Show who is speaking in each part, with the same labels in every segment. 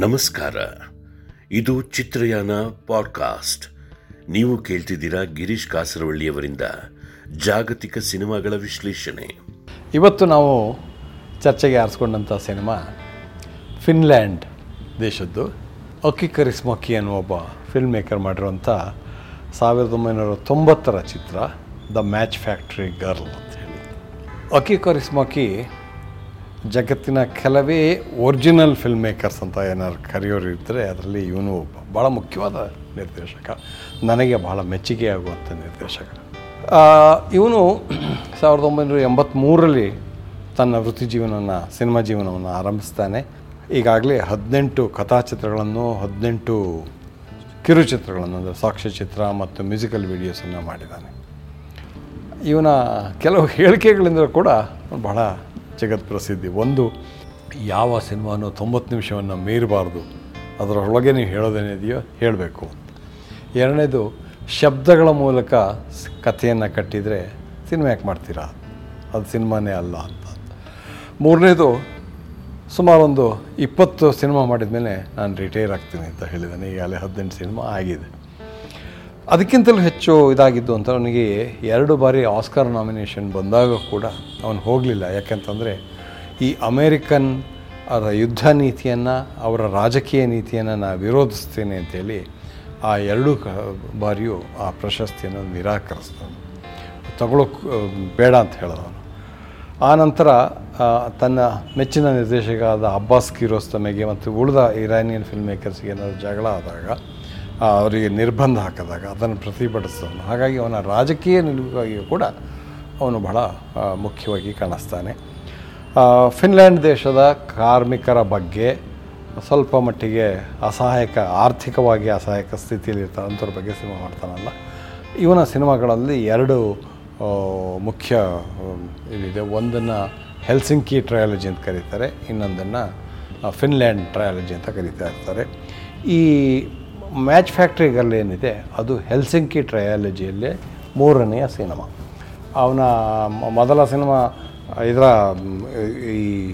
Speaker 1: ನಮಸ್ಕಾರ. ಇದು ಚಿತ್ರಯಾನ ಪಾಡ್ಕಾಸ್ಟ್. ನೀವು ಕೇಳ್ತಿದ್ದೀರಾ ಗಿರೀಶ್ ಕಾಸರವಳ್ಳಿಯವರಿಂದ ಜಾಗತಿಕ ಸಿನಿಮಾಗಳ ವಿಶ್ಲೇಷಣೆ.
Speaker 2: ಇವತ್ತು ನಾವು ಚರ್ಚೆಗೆ ಆರಿಸ್ಕೊಂಡಂಥ ಸಿನಿಮಾ ಫಿನ್ಲ್ಯಾಂಡ್ ದೇಶದ್ದು. ಅಕ್ಕಿ ಕರಿಸ್ಮಕ್ಕಿ ಅನ್ನುವ ಒಬ್ಬ ಫಿಲ್ಮ್ ಮೇಕರ್ ಮಾಡಿರುವಂಥ ಸಾವಿರದ ಒಂಬೈನೂರ ತೊಂಬತ್ತರ ಚಿತ್ರ ದ ಮ್ಯಾಚ್ ಫ್ಯಾಕ್ಟ್ರಿ ಗರ್ಲ್ ಅಂತ ಹೇಳಿ. ಅಕ್ಕಿ ಜಗತ್ತಿನ ಕೆಲವೇ ಒರಿಜಿನಲ್ ಫಿಲ್ಮ್ ಮೇಕರ್ಸ್ ಅಂತ ಏನಾದ್ರು ಕರೆಯೋರು ಇದ್ದರೆ ಅದರಲ್ಲಿ ಇವನು ಒಬ್ಬ ಭಾಳ ಮುಖ್ಯವಾದ ನಿರ್ದೇಶಕ. ನನಗೆ ಭಾಳ ಮೆಚ್ಚುಗೆ ಆಗುವಂಥ ನಿರ್ದೇಶಕ. ಇವನು ಸಾವಿರದ ಒಂಬೈನೂರ ಎಂಬತ್ತ್ಮೂರರಲ್ಲಿ ತನ್ನ ವೃತ್ತಿ ಜೀವನವನ್ನು, ಸಿನಿಮಾ ಜೀವನವನ್ನು ಆರಂಭಿಸ್ತಾನೆ. ಈಗಾಗಲೇ ಹದಿನೆಂಟು ಕಥಾಚಿತ್ರಗಳನ್ನು, ಹದಿನೆಂಟು ಕಿರುಚಿತ್ರಗಳನ್ನು, ಅಂದರೆ ಸಾಕ್ಷ್ಯಚಿತ್ರ ಮತ್ತು ಮ್ಯೂಸಿಕಲ್ ವೀಡಿಯೋಸನ್ನು ಮಾಡಿದ್ದಾನೆ. ಇವನ ಕೆಲವು ಹೇಳಿಕೆಗಳಿಂದ ಕೂಡ ಬಹಳ ಜಗತ್ ಪ್ರಸಿದ್ಧಿ. ಒಂದು, ಯಾವ ಸಿನಿಮಾನು ತೊಂಬತ್ತು ನಿಮಿಷವನ್ನು ಮೀರಬಾರ್ದು. ಅದರೊಳಗೆ ನೀವು ಹೇಳೋದೇನಿದೆಯೋ ಹೇಳಬೇಕು. ಎರಡನೇದು, ಶಬ್ದಗಳ ಮೂಲಕ ಕಥೆಯನ್ನು ಕಟ್ಟಿದರೆ ಸಿನಿಮಾ ಯಾಕೆ ಮಾಡ್ತೀರಾ? ಅದು ಸಿನಿಮಾನೇ ಅಲ್ಲ ಅಂತ. ಮೂರನೇದು, ಸುಮಾರೊಂದು ಇಪ್ಪತ್ತು ಸಿನಿಮಾ ಮಾಡಿದ ಮೇಲೆ ನಾನು ರಿಟೈರ್ ಆಗ್ತೀನಿ ಅಂತ ಹೇಳಿದ್ದೇನೆ. ಈಗಾಗಲೇ ಹದಿನೆಂಟು ಸಿನಿಮಾ ಆಗಿದೆ. ಅದಕ್ಕಿಂತಲೂ ಹೆಚ್ಚು ಇದಾಗಿದ್ದು ಅಂತ ಅವನಿಗೆ ಎರಡು ಬಾರಿ ಆಸ್ಕರ್ ನಾಮಿನೇಷನ್ ಬಂದಾಗ ಕೂಡ ಅವನು ಹೋಗಲಿಲ್ಲ. ಯಾಕೆಂತಂದರೆ ಈ ಅಮೇರಿಕನ್ ಅದರ ಯುದ್ಧ ನೀತಿಯನ್ನು, ಅವರ ರಾಜಕೀಯ ನೀತಿಯನ್ನು ನಾನು ವಿರೋಧಿಸ್ತೇನೆ ಅಂತೇಳಿ ಆ ಎರಡೂ ಕ ಬಾರಿಯೂ ಆ ಪ್ರಶಸ್ತಿಯನ್ನು ನಿರಾಕರಿಸ್ತಾನೆ ತಗೊಳ್ಳೋಕೆ ಬೇಡ ಅಂತ ಹೇಳಿದವನು. ಆ ನಂತರ ತನ್ನ ಮೆಚ್ಚಿನ ನಿರ್ದೇಶಕ ಆದ ಅಬ್ಬಾಸ್ ಕಿರೋಸ್ತಮೆಗೆ ಮತ್ತು ಉಳಿದ ಇರಾನಿಯನ್ ಫಿಲ್ಮ್ ಮೇಕರ್ಸ್ಗೆ ಏನಾದರೂ ಜಗಳ ಆದಾಗ ಅವರಿಗೆ ನಿರ್ಬಂಧ ಹಾಕಿದಾಗ, ಅದನ್ನು ಪ್ರತಿಭಟಿಸ್ತಾನೆ ಹಾಗಾಗಿ ಅವನ ರಾಜಕೀಯ ನಿಲುವಾಗಿಯೂ ಕೂಡ ಅವನು ಬಹಳ ಮುಖ್ಯವಾಗಿ ಕಾಣಿಸ್ತಾನೆ. ಫಿನ್ಲ್ಯಾಂಡ್ ದೇಶದ ಕಾರ್ಮಿಕರ ಬಗ್ಗೆ ಸ್ವಲ್ಪ ಮಟ್ಟಿಗೆ ಅಸಹಾಯಕ, ಆರ್ಥಿಕವಾಗಿ ಅಸಹಾಯಕ ಸ್ಥಿತಿಯಲ್ಲಿ ಇರ್ತಾರೆ ಅಂಥವ್ರ ಬಗ್ಗೆ ಸಿನಿಮಾ ಮಾಡ್ತಾನಲ್ಲ. ಇವನ ಸಿನಿಮಾಗಳಲ್ಲಿ ಎರಡು ಮುಖ್ಯ ಇದಿದೆ. ಒಂದನ್ನು ಹೆಲ್ಸಿಂಕಿ ಟ್ರಯಾಲಜಿ ಅಂತ ಕರೀತಾರೆ, ಇನ್ನೊಂದನ್ನು ಫಿನ್ಲ್ಯಾಂಡ್ ಟ್ರಯಾಲಜಿ ಅಂತ ಕರೀತಾ ಇರ್ತಾರೆ. ಈ ಮ್ಯಾಚ್ ಫ್ಯಾಕ್ಟ್ರಿಗಲ್ಲಿ ಏನಿದೆ, ಅದು ಹೆಲ್ಸಿಂಕಿ ಟ್ರಯಾಲಜಿಯಲ್ಲೇ ಮೂರನೆಯ ಸಿನಿಮಾ. ಅವನ ಮೊದಲ ಸಿನಿಮಾ, ಇದರ, ಈ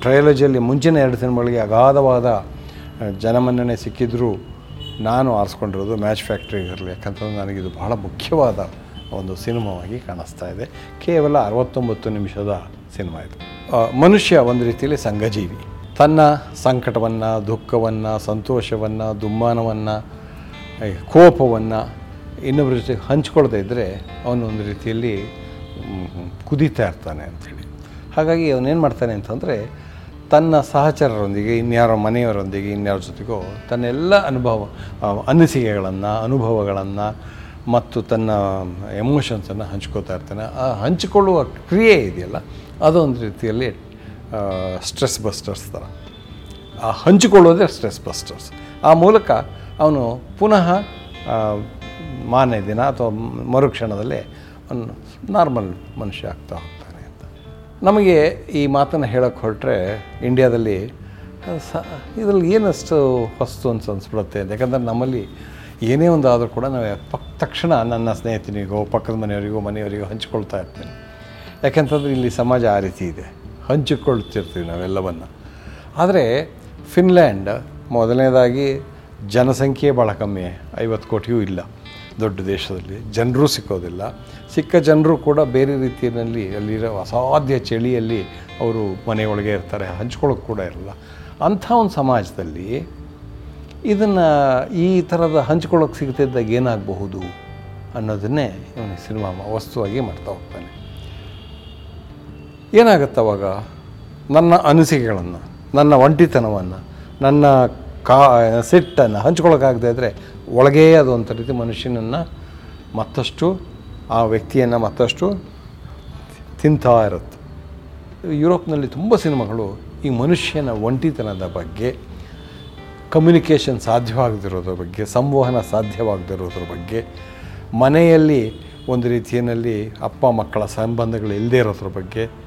Speaker 2: ಟ್ರಯಾಲಜಿಯಲ್ಲಿ ಮುಂಚಿನ ಎರಡು ಸಿನಿಮಾಗಳಿಗೆ ಅಗಾಧವಾದ ಜನಮನ್ನಣೆ ಸಿಕ್ಕಿದ್ರೂ ನಾನು ಆರಿಸ್ಕೊಂಡಿರೋದು ಮ್ಯಾಚ್ ಫ್ಯಾಕ್ಟ್ರಿಗಲ್ಲಿ, ಯಾಕಂತಂದ್ರೆ ನನಗಿದು ಬಹಳ ಮುಖ್ಯವಾದ ಒಂದು ಸಿನಿಮಾವಾಗಿ ಕಾಣಿಸ್ತಾ ಇದೆ. ಕೇವಲ ಅರವತ್ತೊಂಬತ್ತು ನಿಮಿಷದ ಸಿನಿಮಾ ಇದು. ಮನುಷ್ಯ ಒಂದು ರೀತಿಯಲ್ಲಿ ಸಂಘಜೀವಿ. ತನ್ನ ಸಂಕಟವನ್ನು, ದುಃಖವನ್ನು, ಸಂತೋಷವನ್ನು, ದುಮ್ಮಾನವನ್ನು ಕೋಪವನ್ನು ಇನ್ನೊಬ್ಬರ ಜೊತೆ ಹಂಚ್ಕೊಳ್ತಾ ಇದ್ದರೆ ಅವನು ಒಂದು ರೀತಿಯಲ್ಲಿ ಕುದೀತಾ ಇರ್ತಾನೆ ಅಂಥೇಳಿ ಹಾಗಾಗಿ ಅವನೇನು ಮಾಡ್ತಾನೆ ಅಂತಂದರೆ ತನ್ನ ಸಹಚರರೊಂದಿಗೆ, ಇನ್ಯಾರ ಮನೆಯವರೊಂದಿಗೆ, ಇನ್ಯಾರ ಜೊತೆಗೋ ತನ್ನೆಲ್ಲ ಅನುಭವ ಅನಿಸಿಕೆಗಳನ್ನು, ಅನುಭವಗಳನ್ನು ಮತ್ತು ತನ್ನ ಎಮೋಷನ್ಸನ್ನು ಹಂಚ್ಕೋತಾ ಇರ್ತಾನೆ. ಆ ಹಂಚಿಕೊಳ್ಳುವ ಕ್ರಿಯೆ ಇದೆಯಲ್ಲ, ಅದೊಂದು ರೀತಿಯಲ್ಲಿ ಸ್ಟ್ರೆಸ್ ಬಸ್ಟರ್ಸ್ ಥರ ಆ, ಹಂಚಿಕೊಳ್ಳೋದೇ ಸ್ಟ್ರೆಸ್ ಬಸ್ಟರ್ಸ್ ಆ ಮೂಲಕ ಅವನು ಪುನಃ ಮಾರನೇ ದಿನ ಅಥವಾ ಮರುಕ್ಷಣದಲ್ಲಿ ಅವನು ನಾರ್ಮಲ್ ಮನುಷ್ಯ ಆಗ್ತಾ ಹೋಗ್ತಾನೆ ಅಂತ. ನಮಗೆ ಈ ಮಾತನ್ನು ಹೇಳೋಕ್ಕೆ ಹೊರಟ್ರೆ ಇಂಡಿಯಾದಲ್ಲಿ ಸ, ಇದರಲ್ಲಿ ಏನಷ್ಟು ಹೊಸ್ತು ಅಂತ ಅನ್ಸ್ಬಿಡುತ್ತೆ. ಯಾಕಂದರೆ ನಮ್ಮಲ್ಲಿ ಏನೇ ಒಂದು ಆದರೂ ಕೂಡ ನಾವು ಪಕ್, ತಕ್ಷಣ ನನ್ನ ಸ್ನೇಹಿತನಿಗೋ, ಪಕ್ಕದ ಮನೆಯವರಿಗೋ ಮನೆಯವರಿಗೋ ಹಂಚಿಕೊಳ್ತಾ ಇರ್ತೇನೆ. ಯಾಕೆಂತಂದರೆ ಇಲ್ಲಿ ಸಮಾಜ ಆ ರೀತಿ ಇದೆ. ಹಂಚಿಕೊಳ್ತಿರ್ತೀವಿ ನಾವೆಲ್ಲವನ್ನು. ಆದರೆ ಫಿನ್ಲ್ಯಾಂಡ್ ಮೊದಲನೇದಾಗಿ ಜನಸಂಖ್ಯೆ ಭಾಳ ಕಮ್ಮಿ, ಐವತ್ತು ಕೋಟಿಯೂ ಇಲ್ಲ ದೊಡ್ಡ ದೇಶದಲ್ಲಿ. ಜನರೂ ಸಿಕ್ಕೋದಿಲ್ಲ. ಸಿಕ್ಕ ಜನರು ಕೂಡ ಬೇರೆ ರೀತಿಯಲ್ಲಿ ಅಲ್ಲಿರೋ ಅಸಾಧ್ಯ ಚಳಿಯಲ್ಲಿ ಅವರು ಮನೆಯೊಳಗೆ ಇರ್ತಾರೆ, ಹಂಚ್ಕೊಳ್ಳೋಕೆ ಕೂಡ ಇರಲ್ಲ. ಅಂಥ ಒಂದು ಸಮಾಜದಲ್ಲಿ ಇದನ್ನು ಈ ಥರದ ಹಂಚ್ಕೊಳ್ಳೋಕೆ ಸಿಗ್ತಿದ್ದಾಗ ಏನಾಗಬಹುದು ಅನ್ನೋದನ್ನೇ ಇವನು ಸಿನಿಮಾ ವಸ್ತುವಾಗಿ ಮಾಡ್ತಾ ಹೋಗ್ತಾನೆ. ಏನಾಗುತ್ತೆ ಅವಾಗ? ನನ್ನ ಅನಿಸಿಕೆಗಳನ್ನು, ನನ್ನ ಒಂಟಿತನವನ್ನು, ನನ್ನ ಕಾ, ಸಿಟ್ಟನ್ನು ಹಂಚ್ಕೊಳ್ಳೋಕ್ಕಾಗದೇ ಇದ್ದರೆ ಒಳಗೇ ಅದು ರೀತಿ ಮನುಷ್ಯನನ್ನು ಮತ್ತಷ್ಟು, ಆ ವ್ಯಕ್ತಿಯನ್ನು ಮತ್ತಷ್ಟು ತಿಂತಾ ಇರುತ್ತೆ. ಯುರೋಪ್ನಲ್ಲಿ ತುಂಬ ಸಿನಿಮಾಗಳು ಈ ಮನುಷ್ಯನ ಒಂಟಿತನದ ಬಗ್ಗೆ ಕಮ್ಯುನಿಕೇಷನ್ ಸಾಧ್ಯವಾಗದಿರೋದ್ರ ಬಗ್ಗೆ, ಸಂವಹನ ಸಾಧ್ಯವಾಗದಿರೋದ್ರ ಬಗ್ಗೆ, ಮನೆಯಲ್ಲಿ ಒಂದು ರೀತಿಯಲ್ಲಿ ಅಪ್ಪ ಮಕ್ಕಳ ಸಂಬಂಧಗಳು ಇಲ್ಲದೇ ಇರೋದ್ರ ಬಗ್ಗೆ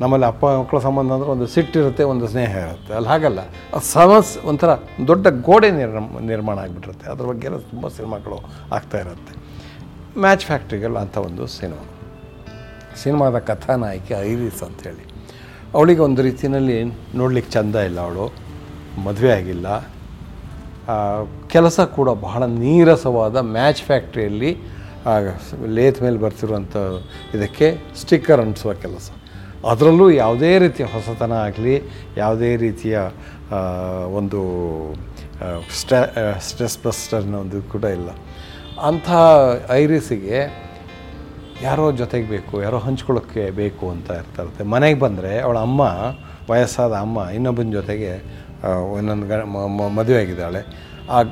Speaker 2: ನಮ್ಮಲ್ಲಿ ಅಪ್ಪ ಮಕ್ಕಳ ಸಂಬಂಧ ಅಂದರೆ ಒಂದು ಸಿಟ್ಟಿರುತ್ತೆ ಒಂದು ಸ್ನೇಹ ಇರುತ್ತೆ. ಅಲ್ಲಿ ಹಾಗಲ್ಲ. ಅದು ಸಮಸ್ ಒಂಥರ ದೊಡ್ಡ ಗೋಡೆ ನಿರ್ಮ, ನಿರ್ಮಾಣ ಆಗಿಬಿಟ್ಟಿರುತ್ತೆ. ಅದ್ರ ಬಗ್ಗೆ ಎಲ್ಲ ತುಂಬ ಸಿನಿಮಾಗಳು ಆಗ್ತಾ ಇರುತ್ತೆ. ಮ್ಯಾಚ್ ಫ್ಯಾಕ್ಟ್ರಿಗಳು ಅಂತ ಒಂದು ಸಿನಿಮಾ. ಸಿನಿಮಾದ ಕಥಾನಾಯಕಿ ಐರಿಸ್ ಅಂಥೇಳಿ. ಅವಳಿಗೆ ಒಂದು ರೀತಿಯಲ್ಲಿ ನೋಡ್ಲಿಕ್ಕೆ ಚಂದ ಇಲ್ಲ ಅವಳು. ಮದುವೆ ಆಗಿಲ್ಲ. ಕೆಲಸ ಕೂಡ ಬಹಳ ನೀರಸವಾದ ಮ್ಯಾಚ್ ಫ್ಯಾಕ್ಟ್ರಿಯಲ್ಲಿ ಲೇತ್ ಮೇಲೆ ಬರ್ತಿರುವಂಥ ಇದಕ್ಕೆ ಸ್ಟಿಕ್ಕರ್ ಅಂಟಿಸುವ ಕೆಲಸ. ಅದರಲ್ಲೂ ಯಾವುದೇ ರೀತಿಯ ಹೊಸತನ ಆಗಲಿ, ಯಾವುದೇ ರೀತಿಯ ಒಂದು ಸ್ಟ್ರೆ ಸ್ಟ್ರೆಸ್ ಬಸ್ಟರ್ ಒಂದು ಕೂಡ ಇಲ್ಲ. ಅಂಥ ಐರಿಸಿಗೆ ಯಾರೋ ಜೊತೆಗೆ ಬೇಕು, ಯಾರೋ ಹಂಚ್ಕೊಳ್ಳೋಕ್ಕೆ ಬೇಕು ಅಂತ ಇರ್ತಾ ಇರುತ್ತೆ ಮನೆಗೆ ಬಂದರೆ ಅವಳ ಅಮ್ಮ, ವಯಸ್ಸಾದ ಅಮ್ಮ ಇನ್ನೊಬ್ಬನ ಜೊತೆಗೆ ಒಂದೊಂದು ಗ ಮದುವೆ ಆಗಿದ್ದಾಳೆ. ಆಗ,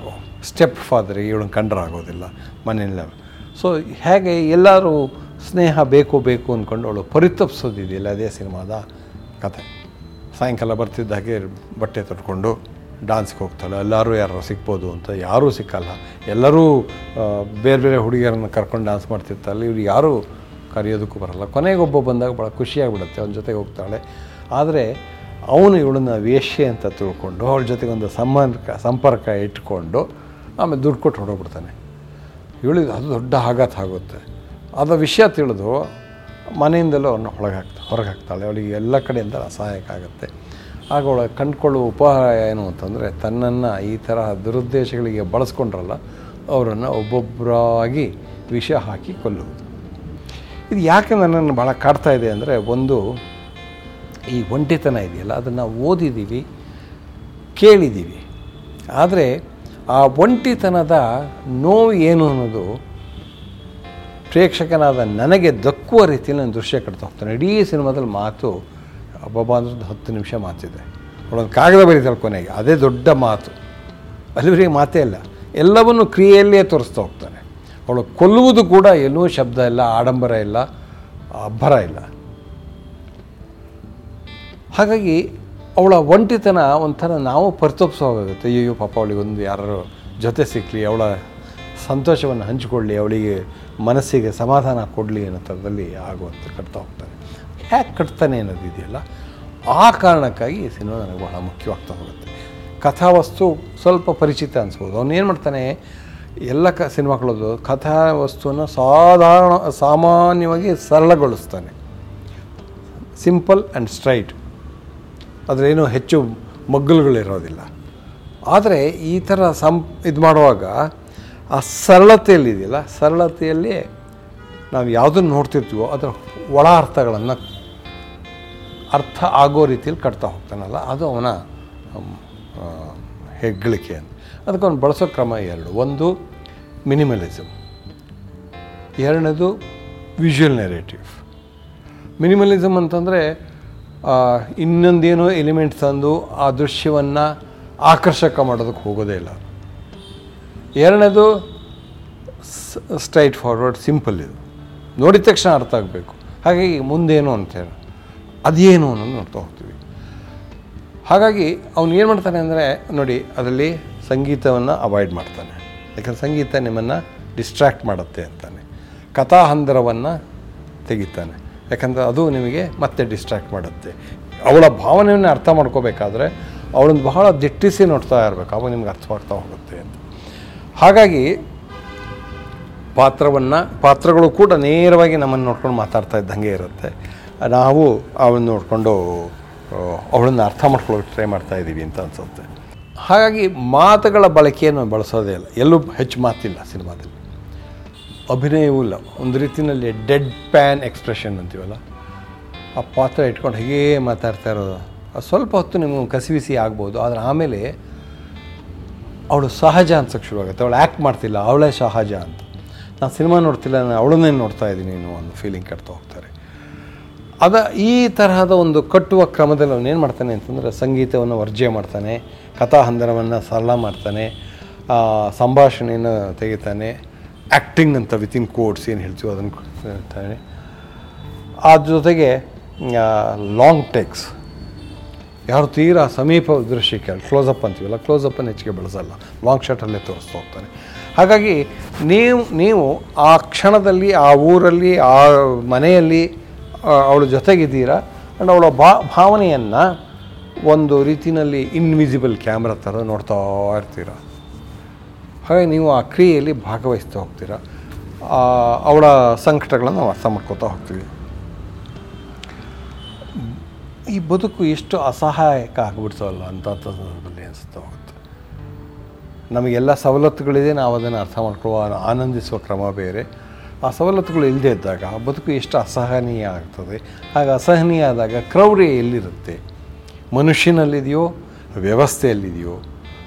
Speaker 2: ಸ್ಟೆಪ್ ಫಾದರಿಗೆ ಇವಳನ್ನ ಕಂಡ್ರಾಗೋದಿಲ್ಲ ಮನೆಯಲ್ಲ ಸೊ, ಹೇಗೆ ಎಲ್ಲರೂ ಸ್ನೇಹ ಬೇಕು ಬೇಕು ಅಂದ್ಕೊಂಡು ಅವಳು ಪರಿತಪ್ಸೋದಿದೆಯಲ್ಲ ಅದೇ ಸಿನಿಮಾದ ಕತೆ. ಸಾಯಂಕಾಲ ಬರ್ತಿದ್ದ ಹಾಗೆ ಬಟ್ಟೆ ತೊಟ್ಕೊಂಡು ಡಾನ್ಸ್ಗೆ ಹೋಗ್ತಾಳೆ. ಎಲ್ಲರೂ ಯಾರು ಸಿಗ್ಬೋದು ಅಂತ ಯಾರೂ ಸಿಕ್ಕಲ್ಲ. ಎಲ್ಲರೂ ಬೇರೆ ಬೇರೆ ಹುಡುಗಿಯರನ್ನು ಕರ್ಕೊಂಡು ಡಾನ್ಸ್ ಮಾಡ್ತಿರ್ತಾರಲ್ಲ, ಇವ್ರು ಯಾರೂ ಕರೆಯೋದಕ್ಕೂ ಬರಲ್ಲ. ಕೊನೆಗೆ ಒಬ್ಬ ಬಂದಾಗ ಭಾಳ ಖುಷಿಯಾಗ್ಬಿಡುತ್ತೆ. ಅವನ ಜೊತೆಗೆ ಹೋಗ್ತಾಳೆ. ಆದರೆ ಅವನು ಇವಳನ್ನ ವೇಶ್ಯೆ ಅಂತ ತಿಳ್ಕೊಂಡು, ಅವಳ ಜೊತೆಗೆ ಒಂದು ಸಂಪರ್ಕ ಸಂಪರ್ಕ ಇಟ್ಕೊಂಡು ಆಮೇಲೆ ದುಡ್ಡು ಕೊಟ್ಟು ಹೊಡೋಗ್ಬಿಡ್ತಾನೆ ಇವಳಿಗೆ ಅದು ದೊಡ್ಡ ಆಘಾತ ಆಗುತ್ತೆ. ಅದ ವಿಷಯ ತಿಳಿದು ಮನೆಯಿಂದಲೂ ಅವ್ರನ್ನ ಒಳಗೆ ಹಾಕ್ತಾ, ಹೊರಗೆ ಹಾಕ್ತಾಳೆ. ಅವಳಿಗೆ ಎಲ್ಲ ಕಡೆಯಿಂದ ಅಸಹಾಯಕ ಆಗುತ್ತೆ. ಆಗ ಅವಳ ಕಂಡುಕೊಳ್ಳುವ ಉಪಾಯ ಏನು ಅಂತಂದರೆ ತನ್ನನ್ನು ಈ ಥರ ದುರುದ್ದೇಶಗಳಿಗೆ ಬಳಸ್ಕೊಂಡ್ರಲ್ಲ, ಅವರನ್ನು ಒಬ್ಬೊಬ್ಬರಾಗಿ ವಿಷ ಹಾಕಿ ಕೊಲ್ಲುವುದು. ಇದು ಯಾಕೆ ನನ್ನನ್ನು ಭಾಳ ಕಾಡ್ತಾ ಇದೆ ಅಂದರೆ ಒಂದು ಈ ಒಂಟಿತನ ಇದೆಯಲ್ಲ, ಅದನ್ನು ಓದಿದ್ದೀವಿ, ಕೇಳಿದ್ದೀವಿ. ಆದರೆ ಆ ಒಂಟಿತನದ ನೋವು ಏನು ಅನ್ನೋದು ಪ್ರೇಕ್ಷಕನಾದ ನನಗೆ ದಕ್ಕುವ ರೀತಿಯಲ್ಲಿ ನಾನು ದೃಶ್ಯ ಕಟ್ತಾ ಹೋಗ್ತಾನೆ. ಇಡೀ ಸಿನಿಮಾದಲ್ಲಿ ಮಾತು, ಅಬ್ಬಬ್ಬ ಅಂದ್ರೆ ಹತ್ತು ನಿಮಿಷ ಮಾತಿದೆ. ಅವಳೊಂದು ಕಾಗದ ಬರೀತಾಳೆ ಕೊನೆಗೆ. ಅದೇ ದೊಡ್ಡ ಮಾತು. ಅಲ್ಲಿವರಿಗೆ ಮಾತೇ ಇಲ್ಲ. ಎಲ್ಲವನ್ನು ಕ್ರಿಯೆಯಲ್ಲೇ ತೋರಿಸ್ತಾ ಹೋಗ್ತಾನೆ. ಅವಳು ಕೊಲ್ಲುವುದು ಕೂಡ ಎಲ್ಲೂ ಶಬ್ದ ಇಲ್ಲ, ಆಡಂಬರ ಇಲ್ಲ, ಅಬ್ಬರ ಇಲ್ಲ. ಹಾಗಾಗಿ ಅವಳ ಒಂಟಿತನ ಒಂಥರ ನಾವು ಪರಿತಪಿಸೋಗುತ್ತೆ ಅಯ್ಯೋ ಪಾಪ ಅವಳಿಗೆ ಒಂದು ಯಾರು ಜೊತೆ ಸಿಕ್ಕಲಿ ಅವಳ ಸಂತೋಷವನ್ನು ಹಂಚಿಕೊಳ್ಳಿ, ಅವಳಿಗೆ ಮನಸ್ಸಿಗೆ ಸಮಾಧಾನ ಕೊಡಲಿ ಅನ್ನೋ ಥರದಲ್ಲಿ ಆಗುವಂಥ ಕಟ್ತಾ ಹೋಗ್ತಾನೆ. ಯಾಕೆ ಕಟ್ತಾನೆ ಅನ್ನೋದು ಇದೆಯಲ್ಲ, ಆ ಕಾರಣಕ್ಕಾಗಿ ಈ ಸಿನಿಮಾ ನನಗೆ ಬಹಳ ಮುಖ್ಯವಾಗ್ತಾ ಹೋಗುತ್ತೆ. ಕಥಾವಸ್ತು ಸ್ವಲ್ಪ ಪರಿಚಿತ ಅನಿಸ್ಬೋದು. ಅವನು ಏನು ಮಾಡ್ತಾನೆ, ಎಲ್ಲ ಕ ಸಿನಿಮಾಗಳದ್ದು ಕಥಾವಸ್ತುವನ್ನು ಸಾಧಾರಣ, ಸಾಮಾನ್ಯವಾಗಿ ಸರಳಗೊಳಿಸ್ತಾನೆ. Simple and straight. ಅದರೇನು ಹೆಚ್ಚು ಮಗ್ಗಲುಗಳಿರೋದಿಲ್ಲ. ಆದರೆ ಈ ಥರ ಸಂ ಇದು ಮಾಡುವಾಗ ಆ ಸರಳತೆಯಲ್ಲಿದೆಯಲ್ಲ ಸರಳತೆಯಲ್ಲಿ ನಾವು ಯಾವುದನ್ನು ನೋಡ್ತಿರ್ತೀವೋ ಅದರ ಒಳ ಅರ್ಥಗಳನ್ನು ಅರ್ಥ ಆಗೋ ರೀತಿಯಲ್ಲಿ ಕಟ್ತಾ ಹೋಗ್ತಾನಲ್ಲ, ಅದು ಅವನ ಹೆಗ್ಗಳಿಕೆ ಅಂತ. ಅದಕ್ಕೆ ಅವನು ಬಳಸೋ ಕ್ರಮ ಎರಡು. ಒಂದು ಮಿನಿಮಲಿಸಮ್ ಎರಡನೇದು, ವಿಜುವಲ್ ನೆರೇಟಿವ್. ಮಿನಿಮಲಿಸಮ್ ಅಂತಂದರೆ ಇನ್ನೊಂದೇನೋ ಎಲಿಮೆಂಟ್ ತಂದು ಆ ದೃಶ್ಯವನ್ನು ಆಕರ್ಷಕ ಮಾಡೋದಕ್ಕೆ ಹೋಗೋದೇ ಇಲ್ಲ. ಎರಡನೇದು ಸ್ಟ್ರೈಟ್ ಫಾರ್ವರ್ಡ್, ಸಿಂಪಲ್ ಇದು. ನೋಡಿದ ತಕ್ಷಣ ಅರ್ಥ ಆಗಬೇಕು. ಹಾಗಾಗಿ ಮುಂದೇನು ಅಂತೇಳಿ ಅದೇನು ಅನ್ನೋದು ನೋಡ್ತಾ ಹೋಗ್ತೀವಿ ಹಾಗಾಗಿ ಅವನು ಏನು ಮಾಡ್ತಾನೆ ಅಂದರೆ, ನೋಡಿ, ಅದರಲ್ಲಿ ಸಂಗೀತವನ್ನು ಅವಾಯ್ಡ್ ಮಾಡ್ತಾನೆ. ಯಾಕಂದ್ರೆ ಸಂಗೀತ ನಿಮ್ಮನ್ನು ಡಿಸ್ಟ್ರ್ಯಾಕ್ಟ್ ಮಾಡುತ್ತೆ ಅಂತಾನೆ. ಕಥಾಹಂದರವನ್ನು ತೆಗಿತಾನೆ. ಯಾಕಂದರೆ ಅದು ನಿಮಗೆ ಮತ್ತೆ ಡಿಸ್ಟ್ರ್ಯಾಕ್ಟ್ ಮಾಡುತ್ತೆ. ಅವಳ ಭಾವನೆಯನ್ನು ಅರ್ಥ ಮಾಡ್ಕೋಬೇಕಾದ್ರೆ, ಅವಳನ್ನು ಬಹಳ ದಿಟ್ಟಿಸಿ ನೋಡ್ತಾ ಇರಬೇಕು. ಅವಾಗ ನಿಮ್ಗೆ ಅರ್ಥವಾಗ್ತಾ ಹೋಗುತ್ತೆ ಅಂತ. ಹಾಗಾಗಿ ಪಾತ್ರವನ್ನು, ಪಾತ್ರಗಳು ಕೂಡ ನೇರವಾಗಿ ನಮ್ಮನ್ನು ನೋಡ್ಕೊಂಡು ಮಾತಾಡ್ತಾ ಇದ್ದಂಗೆ ಇರುತ್ತೆ. ನಾವು ಅವನ್ನ ನೋಡಿಕೊಂಡು ಅವಳನ್ನು ಅರ್ಥ ಮಾಡ್ಕೊಳ್ಳೋಕೆ ಟ್ರೈ ಮಾಡ್ತಾ ಇದ್ದೀವಿ ಅಂತ ಅನಿಸುತ್ತೆ. ಹಾಗಾಗಿ ಮಾತುಗಳ ಬಳಕೆಯನ್ನು ಬಳಸೋದೇ ಇಲ್ಲ. ಎಲ್ಲೂ ಹೆಚ್ಚು ಮಾತಿಲ್ಲ ಸಿನಿಮಾದಲ್ಲಿ. ಅಭಿನಯವೂ ಇಲ್ಲ. ಒಂದು ರೀತಿಯಲ್ಲಿ ಡೆಡ್ ಪ್ಯಾನ್ ಎಕ್ಸ್ಪ್ರೆಷನ್ ಅಂತೀವಲ್ಲ. ಆ ಪಾತ್ರ ಇಟ್ಕೊಂಡು ಹೇಗೆ ಮಾತಾಡ್ತಾ ಇರೋದು. ಸ್ವಲ್ಪ ಹೊತ್ತು ನಿಮಗೆ ಕಸಿವಿಸಿ ಆಗ್ಬೋದು. ಆದರೆ ಆಮೇಲೆ ಅವಳು ಸಹಜ ಅನ್ಸೋಕ್ಕೆ ಶುರುವಾಗುತ್ತೆ. ಅವಳು ಆ್ಯಕ್ಟ್ ಮಾಡ್ತಿಲ್ಲ, ಅವಳೇ ಸಹಜ ಅಂತ. ನಾನು ಸಿನಿಮಾ ನೋಡ್ತಿಲ್ಲ, ನಾನು ಅವಳನ್ನೇ ನೋಡ್ತಾ ಇದ್ದೀನಿ ಅನ್ನೋ ಒಂದು ಫೀಲಿಂಗ್ ಕಟ್ತಾ ಹೋಗ್ತಾರೆ. ಅದ ಈ ತರಹದ ಒಂದು ಕಟ್ಟುವ ಕ್ರಮದಲ್ಲಿ ಅವನು ಏನು ಮಾಡ್ತಾನೆ ಅಂತಂದರೆ ಸಂಗೀತವನ್ನು ವರ್ಜ್ಯ ಮಾಡ್ತಾನೆ ಕಥಾಹಂದರವನ್ನು ಸರಳ ಮಾಡ್ತಾನೆ ಸಂಭಾಷಣೆಯನ್ನು ತೆಗಿತಾನೆ ಆ್ಯಕ್ಟಿಂಗ್ ಅಂತ ವಿತ್ ಇನ್ ಕೋರ್ಟ್ಸ್ ಏನು ಹೇಳ್ತೀವೋ ಅದನ್ನು ಹೇಳ್ತಾನೆ ಅದ್ರ ಜೊತೆಗೆ ಲಾಂಗ್ ಟೇಕ್ಸ್ ಯಾರು ತೀರಾ ಸಮೀಪ ದೃಶ್ಯಕ್ಕೆ ಕ್ಲೋಸಪ್ ಅಂತೀವಲ್ಲ ಕ್ಲೋಸಪ್ಪನ್ನು ಹೆಚ್ಚಿಗೆ ಬಳಸಲ್ಲ. ಲಾಂಗ್ ಶಾಟಲ್ಲೇ ತೋರಿಸ್ತಾ ಹೋಗ್ತಾನೆ ಹಾಗಾಗಿ ನೀವು ನೀವು ಆ ಕ್ಷಣದಲ್ಲಿ, ಆ ಊರಲ್ಲಿ, ಆ ಮನೆಯಲ್ಲಿ ಅವಳ ಜೊತೆಗಿದ್ದೀರಾ? ಆ್ಯಂಡ್ ಅವಳ ಭಾ, ಭಾವನೆಯನ್ನು ಒಂದು ರೀತಿಯಲ್ಲಿ ಇನ್ವಿಸಿಬಲ್ ಕ್ಯಾಮ್ರಾ ಥರ ನೋಡ್ತಾ ಇರ್ತೀರ? ಹಾಗಾಗಿ ನೀವು ಆ ಕ್ರಿಯೆಯಲ್ಲಿ ಭಾಗವಹಿಸ್ತಾ ಹೋಗ್ತೀರ? ಅವಳ ಸಂಕಟಗಳನ್ನು ಅರ್ಥ ಮಾಡ್ಕೋತಾ ಹೋಗ್ತೀವಿ. ಈ ಬದುಕು ಎಷ್ಟು ಅಸಹಾಯಕ ಆಗಿಬಿಡ್ತವಲ್ಲ ಅಂತ ಸಂದರ್ಭದಲ್ಲಿ ಅನಿಸ್ತಾ ಹೋಗುತ್ತೆ. ನಮಗೆಲ್ಲ ಸವಲತ್ತುಗಳಿದೆ, ನಾವು ಅದನ್ನು ಅರ್ಥ ಮಾಡ್ಕೊಳ್ಳುವ, ಆನಂದಿಸುವ ಕ್ರಮ ಬೇರೆ. ಆ ಸವಲತ್ತುಗಳು ಇಲ್ಲದೇ ಇದ್ದಾಗ, ಆ ಬದುಕು ಎಷ್ಟು ಅಸಹನೀಯ ಆಗ್ತದೆ. ಆಗ ಅಸಹನೀಯ ಆದಾಗ ಕ್ರೌರ್ಯ ಎಲ್ಲಿರುತ್ತೆ? ಮನುಷ್ಯನಲ್ಲಿದೆಯೋ, ವ್ಯವಸ್ಥೆಯಲ್ಲಿದೆಯೋ?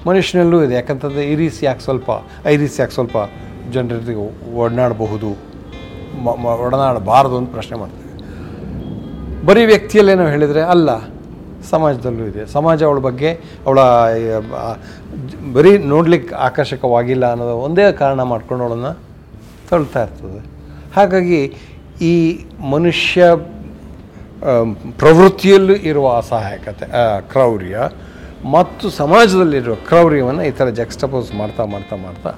Speaker 2: ಮನುಷ್ಯನಲ್ಲೂ ಇದೆ. ಯಾಕಂತಂದರೆ ಇರಿಸ್ ಯಾಕೆ ಸ್ವಲ್ಪ ಐರಿಸ್ ಯಾಕೆ ಸ್ವಲ್ಪ ಜನರಿಗೆ ಒಡನಾಡಬಹುದು? ಒಡನಾಡಬಾರದು ಅಂತ ಪ್ರಶ್ನೆ ಮಾಡ್ತೀವಿ ಬರೀ ವ್ಯಕ್ತಿಯಲ್ಲೇ ನಾವು ಹೇಳಿದರೆ ಅಲ್ಲ, ಸಮಾಜದಲ್ಲೂ ಇದೆ. ಸಮಾಜ ಅವಳ ಬಗ್ಗೆ ಅವಳ ಬರೀ ನೋಡ್ಲಿಕ್ಕೆ ಆಕರ್ಷಕವಾಗಿಲ್ಲ ಅನ್ನೋದು ಒಂದೇ ಕಾರಣ ಮಾಡ್ಕೊಂಡು ಅವಳನ್ನು ತಳ್ತಾ ಇರ್ತದೆ. ಹಾಗಾಗಿ ಈ ಮನುಷ್ಯ ಪ್ರವೃತ್ತಿಯಲ್ಲೂ ಇರುವ ಅಸಹಾಯಕತೆ ಕ್ರೌರ್ಯ, ಮತ್ತು ಸಮಾಜದಲ್ಲಿರುವ ಕ್ರೌರ್ಯವನ್ನು ಈ ಥರ ಜಕ್ಸ್ಟಪೋಸ್ ಮಾಡ್ತಾ ಮಾಡ್ತಾ ಮಾಡ್ತಾ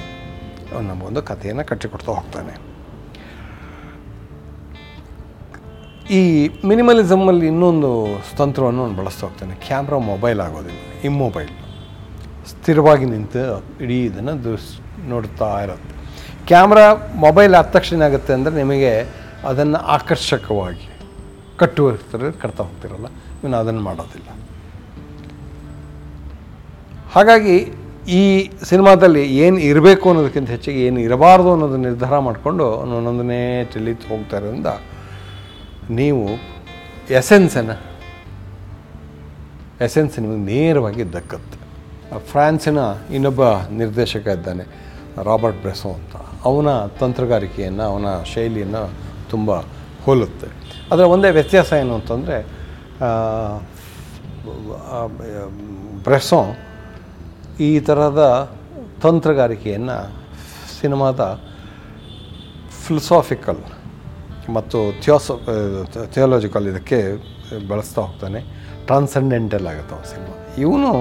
Speaker 2: ನಮ್ಮ ಒಂದು ಕಥೆಯನ್ನು ಕಟ್ಟಿಕೊಡ್ತಾ ಹೋಗ್ತಾನೆ. ಈ ಮಿನಿಮಲಿಸಮಲ್ಲಿ ಇನ್ನೊಂದು ತಂತ್ರವನ್ನು ನಾನು ಬಳಸ್ತಾ ಹೋಗ್ತೇನೆ. ಕ್ಯಾಮ್ರಾ ಮೊಬೈಲ್ ಆಗೋದಿಲ್ಲ, ಇಮ್ಮೊಬೈಲ್. ಸ್ಥಿರವಾಗಿ ನಿಂತು ಇಡೀ ಇದನ್ನು ದೃಶ್ ನೋಡ್ತಾ ಇರುತ್ತೆ. ಕ್ಯಾಮ್ರಾ ಮೊಬೈಲ್ ಆದ ತಕ್ಷಣ ಏನಾಗುತ್ತೆ ಅಂದರೆ ನಿಮಗೆ ಅದನ್ನು ಆಕರ್ಷಕವಾಗಿ ಕಟ್ಟುವ ಕಟ್ತಾ ಹೋಗ್ತಿರಲ್ಲ ಇವನು ಅದನ್ನು ಮಾಡೋದಿಲ್ಲ. ಹಾಗಾಗಿ ಈ ಸಿನಿಮಾದಲ್ಲಿ ಏನು ಇರಬೇಕು ಅನ್ನೋದಕ್ಕಿಂತ ಹೆಚ್ಚಿಗೆ ಏನು ಇರಬಾರ್ದು ಅನ್ನೋದನ್ನು ನಿರ್ಧಾರ ಮಾಡಿಕೊಂಡು ಒಂದೊಂದನೇ ತಿಳಿತು ಹೋಗ್ತಾ ಇರೋದ್ರಿಂದ ನೀವು ಎಸೆನ್ಸನ್ನು, ಎಸೆನ್ಸ್ ನಿಮಗೆ ನೇರವಾಗಿ ದಕ್ಕತ್ತೆ. ಫ್ರಾನ್ಸಿನ ಇನ್ನೊಬ್ಬ ನಿರ್ದೇಶಕ ಇದ್ದಾನೆ, ರಾಬರ್ಟ್ ಬ್ರೆಸೋ ಅಂತ. ಅವನ ತಂತ್ರಗಾರಿಕೆಯನ್ನು, ಅವನ ಶೈಲಿಯನ್ನು ತುಂಬ ಹೋಲುತ್ತೆ. ಅದರ ಒಂದೇ ವ್ಯತ್ಯಾಸ ಏನು ಅಂತಂದರೆ ಬ್ರೆಸೋ ಈ ಥರದ ತಂತ್ರಗಾರಿಕೆಯನ್ನು ಸಿನಿಮಾದ ಫಿಲಸಾಫಿಕಲ್ ಮತ್ತು ಥಿಯೋಸೋ ಥಿಯೋಲಾಜಿಕಲ್ ಇದಕ್ಕೆ ಬಳಸ್ತಾ ಹೋಗ್ತಾನೆ. ಟ್ರಾನ್ಸೆಂಡೆಂಟಲ್ ಆಗುತ್ತೆ ಅವನ ಸಿನಿಮಾ. ಇವನು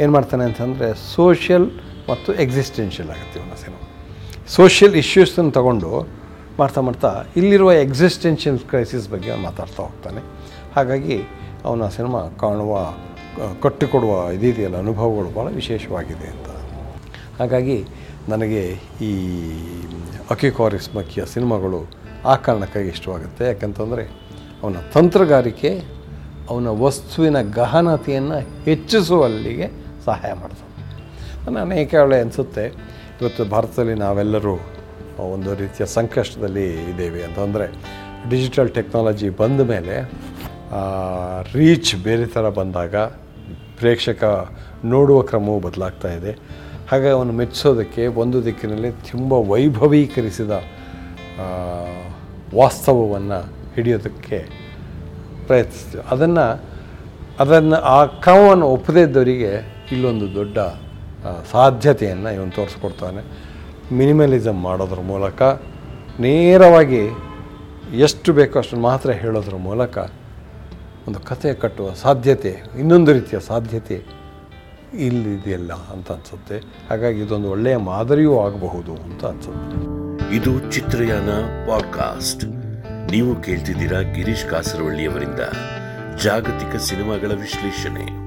Speaker 2: ಏನು ಮಾಡ್ತಾನೆ ಅಂತಂದರೆ ಸೋಷಿಯಲ್ ಮತ್ತು ಎಕ್ಸಿಸ್ಟೆನ್ಷಿಯಲ್ ಆಗುತ್ತೆ ಇವನ ಸಿನಿಮಾ. ಸೋಷಿಯಲ್ ಇಶ್ಯೂಸನ್ನು ತಗೊಂಡು ಮಾಡ್ತಾ ಮಾಡ್ತಾ ಇಲ್ಲಿರುವ ಎಕ್ಸಿಸ್ಟೆನ್ಷಿಯಲ್ ಕ್ರೈಸಿಸ್ ಬಗ್ಗೆ ಮಾತಾಡ್ತಾ ಹೋಗ್ತಾನೆ. ಹಾಗಾಗಿ ಅವನ ಸಿನಿಮಾ ಕಾಣುವ ಕಟ್ಟಿಕೊಡುವ ಇದೆಯಲ್ಲ ಅನುಭವಗಳು ಭಾಳ ವಿಶೇಷವಾಗಿದೆ ಅಂತ. ಹಾಗಾಗಿ ನನಗೆ ಈ ಅಕಿಕಾರಿಸ್ಮಕ್ಕಿಯ ಸಿನಿಮಾಗಳು ಆ ಕಾರಣಕ್ಕಾಗಿ ಇಷ್ಟವಾಗುತ್ತೆ. ಯಾಕಂತಂದರೆ ಅವನ ತಂತ್ರಗಾರಿಕೆ, ಅವನ ವಸ್ತುವಿನ ಗಹನತೆಯನ್ನು ಹೆಚ್ಚಿಸುವಲ್ಲಿಗೆ ಸಹಾಯ ಮಾಡ್ತಾನೆ ನಾನು ಅನೇಕ ವೇಳೆ ಅನಿಸುತ್ತೆ. ಇವತ್ತು ಭಾರತದಲ್ಲಿ ನಾವೆಲ್ಲರೂ ಒಂದು ರೀತಿಯ ಸಂಕಷ್ಟದಲ್ಲಿ ಇದ್ದೇವೆ ಅಂತಂದರೆ, ಡಿಜಿಟಲ್ ಟೆಕ್ನಾಲಜಿ ಬಂದ ಮೇಲೆ ರೀಚ್ ಬೇರೆ ಥರ ಬಂದಾಗ ಪ್ರೇಕ್ಷಕ ನೋಡುವ ಕ್ರಮವು ಬದಲಾಗ್ತಾ ಇದೆ. ಹಾಗೆ ಅವನು ಮೆಚ್ಚಿಸೋದಕ್ಕೆ ಒಂದು ದಿಕ್ಕಿನಲ್ಲಿ ತುಂಬ ವೈಭವೀಕರಿಸಿದ ವಾಸ್ತವವನ್ನು ಹಿಡಿಯೋದಕ್ಕೆ ಪ್ರಯತ್ನಿಸ್ತೀವಿ. ಅದನ್ನು ಅದನ್ನು ಆ ಕ್ರಮವನ್ನು ಒಪ್ಪದೇ ಇದ್ದವರಿಗೆ ಇಲ್ಲೊಂದು ದೊಡ್ಡ ಸಾಧ್ಯತೆಯನ್ನು ಇವನು ತೋರಿಸ್ಕೊಡ್ತಾನೆ. ಮಿನಿಮಲಿಸಮ್ ಮಾಡೋದ್ರ ಮೂಲಕ, ನೇರವಾಗಿ ಎಷ್ಟು ಬೇಕೋ ಅಷ್ಟು ಮಾತ್ರ ಹೇಳೋದ್ರ ಮೂಲಕ ಒಂದು ಕಥೆ ಕಟ್ಟುವ ಸಾಧ್ಯತೆ, ಇನ್ನೊಂದು ರೀತಿಯ ಸಾಧ್ಯತೆ ಇಲ್ಲಿದೆಯಲ್ಲ ಅಂತ ಅನಿಸುತ್ತೆ. ಹಾಗಾಗಿ ಇದೊಂದು ಒಳ್ಳೆಯ ಮಾದರಿಯೂ ಆಗಬಹುದು ಅಂತ ಅನಿಸುತ್ತೆ.
Speaker 1: ಇದು ಚಿತ್ರಯಾನ ಪಾಡ್ಕಾಸ್ಟ್. ನೀವು ಕೇಳ್ತಿದ್ದೀರಾ ಗಿರೀಶ್ ಕಾಸರವಳ್ಳಿಯವರಿಂದ. ಜಾಗತಿಕ ಸಿನಿಮಾಗಳ ವಿಶ್ಲೇಷಣೆ.